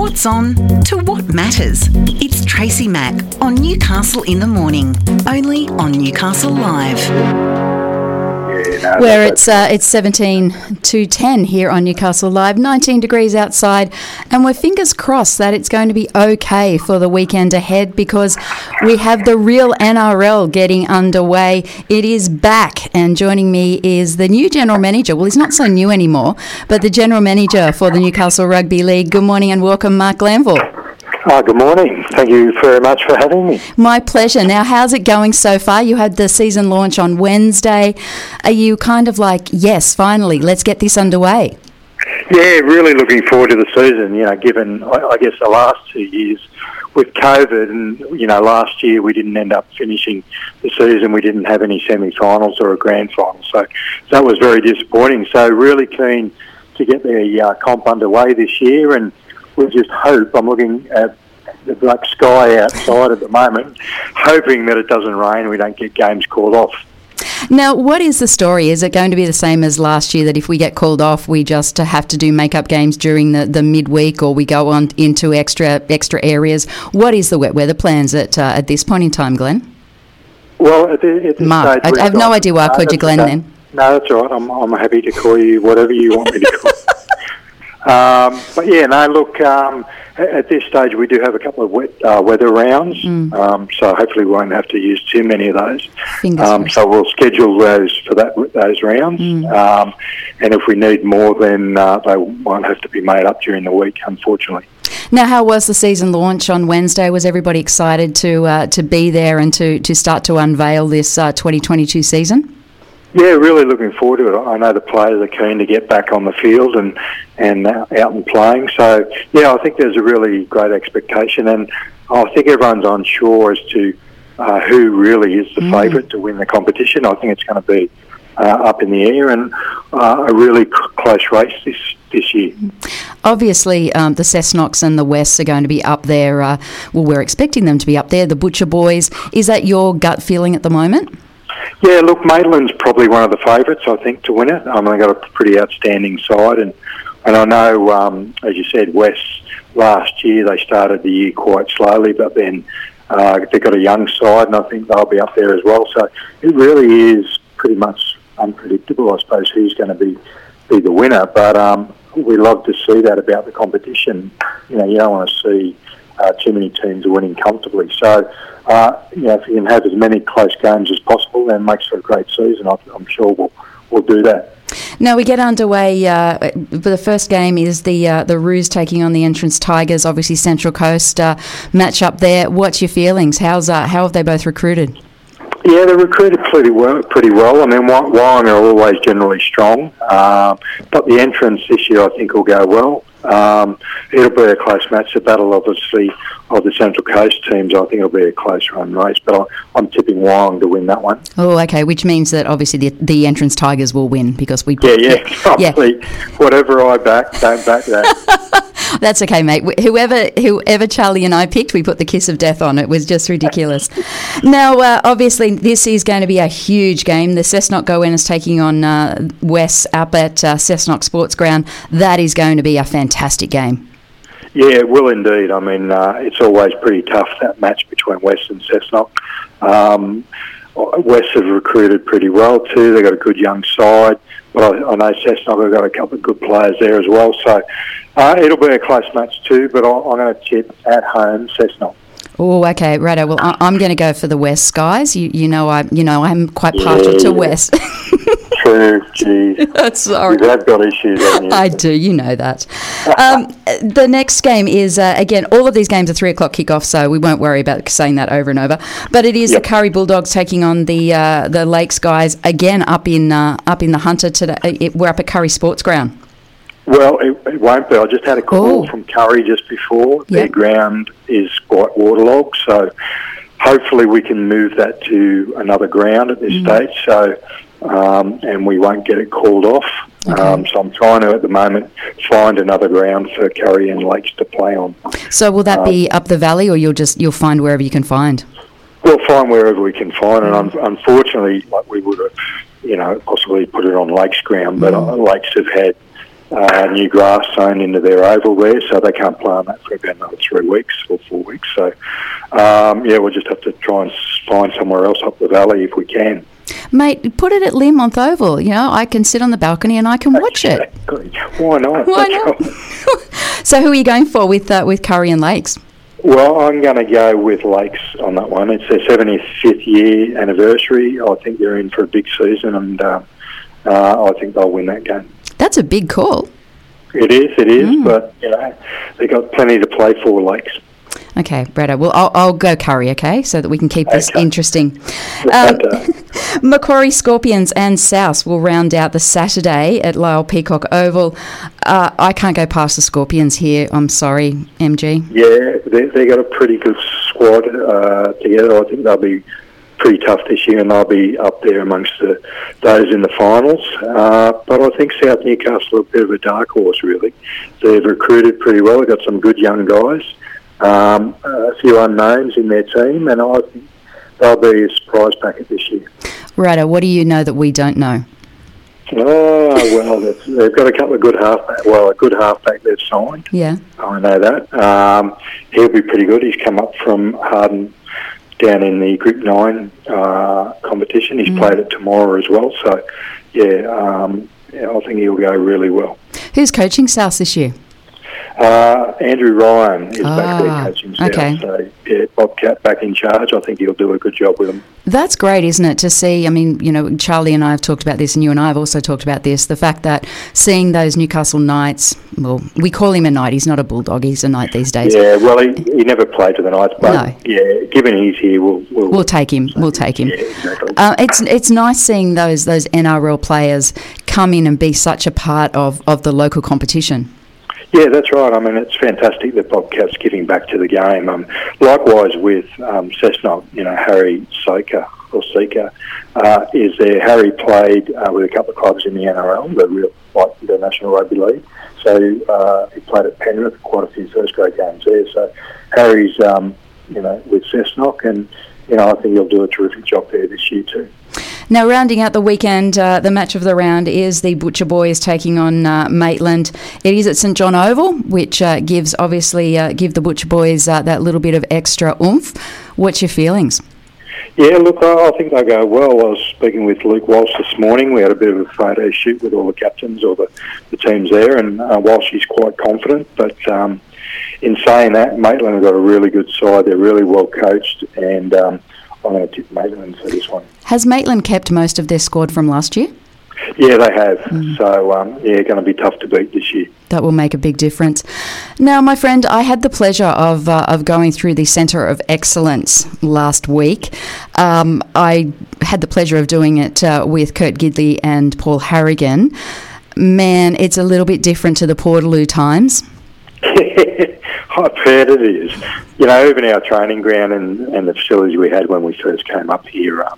what's on to what matters. It's Tracy Mack on Newcastle in the Morning, only on Newcastle Live. No, Where it's uh, it's 17 to 10 here on Newcastle Live, 19 degrees outside, and we're fingers crossed that it's going to be okay for the weekend ahead because we have the real NRL getting underway. It is back, and joining me is the new general manager. Well, he's not so new anymore, but the general manager for the Newcastle Rugby League. Good morning and welcome, Marc Glanville. Oh, good morning. Thank you very much for having me. My pleasure. Now, how's it going so far? You had the season launch on Wednesday. Are you kind of like, yes, finally, let's get this underway? Yeah, really looking forward to the season. You know, given I, I guess the last two years with COVID, and you know, last year we didn't end up finishing the season. We didn't have any semi-finals or a grand final, so that was very disappointing. So, really keen to get the uh, comp underway this year and we just hope. I'm looking at the black sky outside at the moment, hoping that it doesn't rain and we don't get games called off. Now, what is the story? Is it going to be the same as last year that if we get called off, we just have to do make-up games during the, the midweek, or we go on into extra extra areas? What is the wet weather plans at uh, at this point in time, Glenn? Well, at, the, at this Marc, stage, I, I have no idea why I called you Glenn okay. then. No, that's all right. I'm, I'm happy to call you whatever you want me to call. Um, but yeah, no, look, um, at this stage we do have a couple of wet uh, weather rounds, Mm. um, so hopefully we won't have to use too many of those. Um, so we'll schedule those for that those rounds, Mm. um, and if we need more, then uh, they won't have to be made up during the week, unfortunately. Now, how was the season launch on Wednesday? Was everybody excited to uh, to be there and to, to start to unveil this uh, 2022 season? Yeah, really looking forward to it. I know the players are keen to get back on the field and and out and playing. So yeah, I think there's a really great expectation, and I think everyone's unsure as to uh, who really is the Mm. favourite to win the competition. I think it's going to be uh, up in the air and uh, a really c- close race this this year. Obviously, um, the Cessnocks and the Wests are going to be up there. Uh, well, we're expecting them to be up there. The Butcher Boys. Is that your gut feeling at the moment? Yeah, look, Maitland's probably one of the favourites, I think, to win it. I mean, they got a pretty outstanding side, and and I know, um, as you said, West last year they started the year quite slowly, but then uh, they've got a young side, and I think they'll be up there as well. So it really is pretty much unpredictable, I suppose, who's going to be be the winner. But um, we love to see that about the competition. You know, you don't want to see uh, too many teams are winning comfortably. So, uh, you know, if you can have as many close games as possible, then makes for a great season. I'm sure we'll we'll do that. Now we get underway. Uh, the first game is the uh, the Roos taking on the Entrance Tigers. Obviously, Central Coast uh, match up there. What's your feelings? How's uh, how have they both recruited? Yeah, they're recruited pretty well. Pretty well. I mean, Wa- Wyong are always generally strong, um, but the entrance this year I think will go well. Um, it'll be a close match. The battle, obviously, of the Central Coast teams. I think it'll be a close run race, but I, I'm tipping Wyong to win that one. Oh, okay. Which means that obviously the, the Entrance Tigers will win because we. Yeah, yeah, yeah. probably. Whatever I back, don't back that. That's okay, mate. Whoever whoever Charlie and I picked, we put the kiss of death on. It was just ridiculous. now, uh, obviously, this is going to be a huge game. The Cessnock Goannas taking on uh, West up at uh, Cessnock Sports Ground. That is going to be a fantastic game. Yeah, it will indeed. I mean, uh, it's always pretty tough that match between West and Cessnock. Um, West have recruited pretty well too. They've got a good young side, but I, I know Cessnock have got a couple of good players there as well. So uh, it'll be a close match too. But I, I'm going to tip at home Cessnock. Oh, okay, righto. Well, I- I'm going to go for the West guys. You, you know, I you know I'm quite partial to Yeah. West. True, geez, Sorry. you have got issues? I do, you know that. Um, the next game is, uh, again, all of these games are three o'clock kickoff, so we won't worry about saying that over and over. But it is Yep. the Kurri Bulldogs taking on the uh, the Lakes guys again up in uh, up in the Hunter today. It, we're up at Kurri Sports Ground. Well, it, it won't be. I just had a call Oh. from Kurri just before. Yeah. Their ground is quite waterlogged, so hopefully we can move that to another ground at this Mm. stage. So, um, and we won't get it called off. Okay. Um, so I'm trying to at the moment find another ground for Kurri and Lakes to play on. So will that be up the valley, or you'll just you'll find wherever you can find? We'll find wherever we can find it. Un- unfortunately, like we would have, you know, possibly put it on Lakes ground, but uh, Lakes have had uh, new grass sown into their oval there, so they can't play on that for about another three weeks or four weeks. So, um, yeah, we'll just have to try and find somewhere else up the valley if we can. Mate, put it at Learmonth Oval. You know, I can sit on the balcony and I can watch it. Why not? Why not? so, who are you going for with uh, with Kurri and Lakes? Well, I'm going to go with Lakes on that one. It's their 75th year anniversary. I think they're in for a big season, and uh, uh, I think they'll win that game. That's a big call. It is, it is, mm. but you know they've got plenty to play for, Lakes. Okay, Bretto. Well, I'll, I'll, go Kurri, okay, so that we can keep this okay. interesting. Um, Macquarie Scorpions and South will round out the Saturday at Lyall Peacock Oval. Uh, I can't go past the Scorpions here. I'm sorry, MG. Yeah, they, they got a pretty good squad uh, together. I think they'll be pretty tough this year, and they'll be up there amongst the, those in the finals. Uh, but I think South Newcastle are a bit of a dark horse, really. They've recruited pretty well. They've got some good young guys, um, a few unknowns in their team, and I think they'll be a surprise packet this year. Righto, what do you know that we don't know? Oh well, they've got a couple of good halfback. Well, a good halfback they've signed. Yeah, I know that. Um, he'll be pretty good. He's come up from Harden down in the Group Nine uh, competition. He's mm. played it tomorrow as well. So, yeah, um, yeah, I think he'll go really well. Who's coaching South this year? Uh, Andrew Ryan is ah, back there coaching South. Okay. So, yeah, Bobcat back in charge. I think he'll do a good job with them. That's great, isn't it? To see, I mean, you know, Charlie and I have talked about this, and you and I have also talked about this the fact that seeing those Newcastle Knights, well, we call him a Knight, he's not a Bulldog, he's a Knight these days. Yeah, well, he, he never played for the Knights, but no. yeah, given he's here, we'll, we'll, we'll take him. We'll take him. Yeah, exactly. Uh, it's, it's nice seeing those, those NRL players come in and be such a part of, of the local competition. Yeah, that's right. I mean, it's fantastic that Bobcat's giving back to the game. Um, likewise with um, Cessnock, you know, Harry Soka or Seeker uh, is there. Harry played uh, with a couple of clubs in the NRL, the real like the National Rugby League. So uh, he played at Penrith, quite a few first grade games there. So Harry's, um, you know, with Cessnock, and you know, I think he'll do a terrific job there this year too. Now, rounding out the weekend, uh, the match of the round is the Butcher Boys taking on uh, Maitland. It is at St John Oval, which uh, gives obviously uh, give the Butcher Boys uh, that little bit of extra oomph. What's your feelings? Yeah, look, I think they go well. I was speaking with Luke Walsh this morning. We had a bit of a photo shoot with all the captains or the, the teams there, and uh, Walsh is quite confident. But um, in saying that, Maitland have got a really good side. They're really well coached, and um, I'm going to tip Maitland for this one. Has Maitland kept most of their squad from last year? Yeah, they have. Mm. So, um, yeah, going to be tough to beat this year. That will make a big difference. Now, my friend, I had the pleasure of, uh, of going through the Centre of Excellence last week. Um, I had the pleasure of doing it uh, with Kurt Gidley and Paul Harragon. Man, it's a little bit different to the Portaloo times. I've heard it is. You know, even our training ground and, and the facilities we had when we first came up here, um,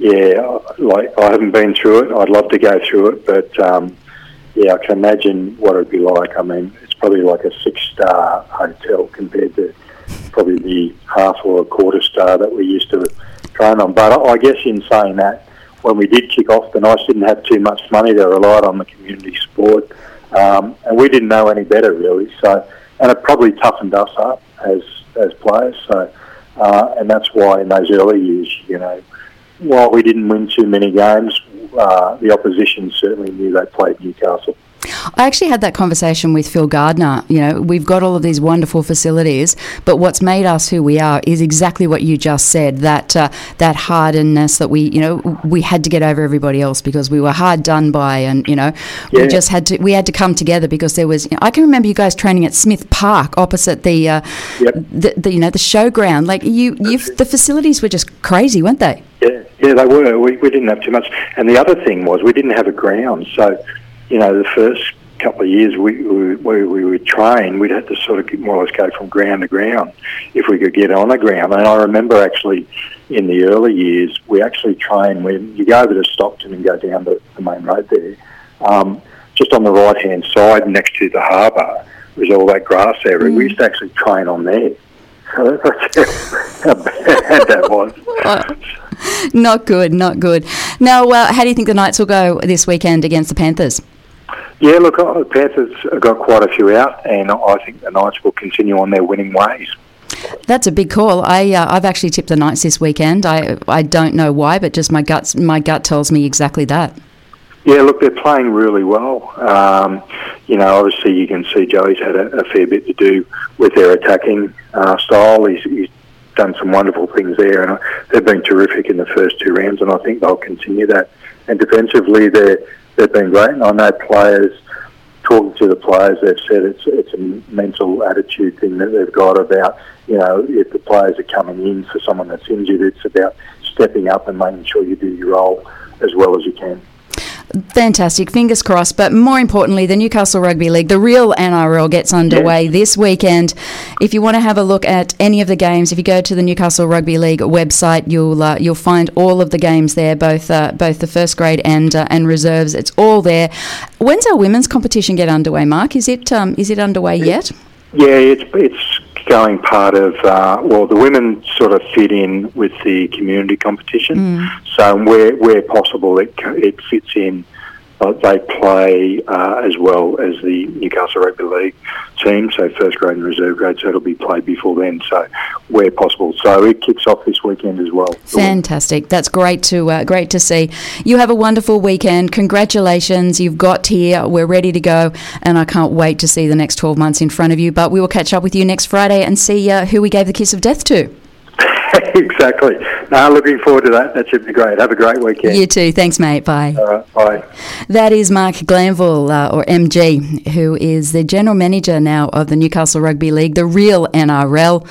yeah, like I haven't been through it. I'd love to go through it, but um, yeah, I can imagine what it'd be like. I mean, it's probably like a six-star hotel compared to probably the half or a quarter star that we used to train on. But I guess in saying that, when we did kick off, the Knights didn't have too much money. They relied on the community support, um, and we didn't know any better really. So and it probably toughened us up as as players. So, uh, and that's why in those early years, you know, while we didn't win too many games, uh, the opposition certainly knew they played Newcastle. I actually had that conversation with Phil Gardner. You know, we've got all of these wonderful facilities, but what's made us who we are is exactly what you just said. That uh, that hardness that we, you know, we had to get over everybody else because we were hard done by, and you know, yeah. we just had to we had to come together because there was. You know, I can remember you guys training at Smith Park opposite the, uh, yep. the, the, you know the showground. Like you, you, the facilities were just crazy, weren't they? Yeah, yeah, they were. We, we didn't have too much, and the other thing was we didn't have a ground, so you know, the first couple of years we, we, we would train, we'd have to sort of more or less go from ground to ground if we could get on a ground. And I remember actually in the early years, we actually trained when you go over to Stockton and go down the, the main road there, um, just on the right hand side next to the harbour was all that grass area. Mm. We used to actually train on there. So that's how bad that was. not good, not good. Now, uh, how do you think the Knights will go this weekend against the Panthers? Yeah, look, uh, the Panthers have got quite a few out, and I think the Knights will continue on their winning ways. That's a big call. I uh, I've actually tipped the Knights this weekend. I I don't know why, but just my guts my gut tells me exactly that. Yeah, look, they're playing really well. Um, you know, obviously you can see Joey's had a, a fair bit to do with their attacking uh, style. He's, he's done some wonderful things there, and they've been terrific in the first two rounds, and I think they'll continue that. And defensively, they're they've been great. And I know players talking to the players, they've said it's it's a mental attitude thing that they've got about you know if the players are coming in for someone that's injured, it's about stepping up and making sure you do your role as well as you can. Fantastic. Fingers crossed. But more importantly, the Newcastle Rugby League, the real NRL, gets underway yes. this weekend. If you want to have a look at any of the games, if you go to the Newcastle Rugby League website, you'll uh, you'll find all of the games there, both uh, both the first grade and uh, and reserves. It's all there. When's our women's competition get underway, Marc? Is it um, is it underway yet? Yeah, it's it's going part of, uh, well, the women sort of fit in with the community competition. Mm. So where, where possible, it, it fits in uh, they play uh, as well as the Newcastle Rugby League team, so first grade and reserve grade, so it'll be played before then, so where possible. So it kicks off this weekend as well. Fantastic. That's great to uh, great to see. You have a wonderful weekend. Congratulations. You've got here. We're ready to go, and I can't wait to see the next 12 months in front of you. But we will catch up with you next Friday and see uh, who we gave the kiss of death to. exactly. Now, looking forward to that. That should be great. Have a great weekend. You too. Thanks, mate. Bye. All right. Bye. That is Marc Glanville, uh, or MG, who is the general manager now of the Newcastle Rugby League, the real NRL.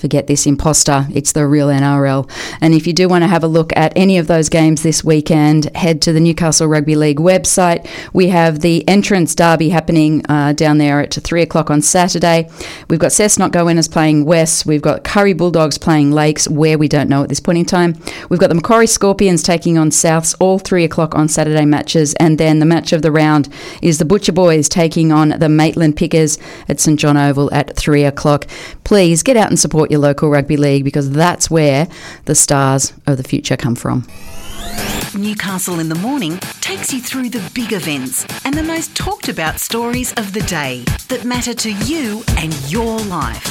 Forget this imposter. It's the real NRL. And if you do want to have a look at any of those games this weekend, head to the Newcastle Rugby League website. We have the entrance derby happening uh, down there at 3 o'clock on Saturday. We've got Cessnock Goannas playing West. We've got Kurri Bulldogs playing Lakes, where we don't know at this point in time. We've got the Macquarie Scorpions taking on Souths, all 3 o'clock on Saturday matches. And then the match of the round is the Butcher Boys taking on the Maitland Pickers at St John Oval at 3 o'clock. Please get out and support your local rugby league because that's where the stars of the future come from. Newcastle in the Morning takes you through the big events and the most talked about stories of the day that matter to you and your life.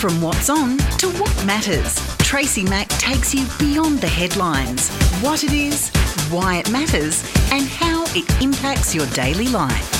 From what's on to what matters, Tracy Mack takes you beyond the headlines, what it is, why it matters, and how it impacts your daily life.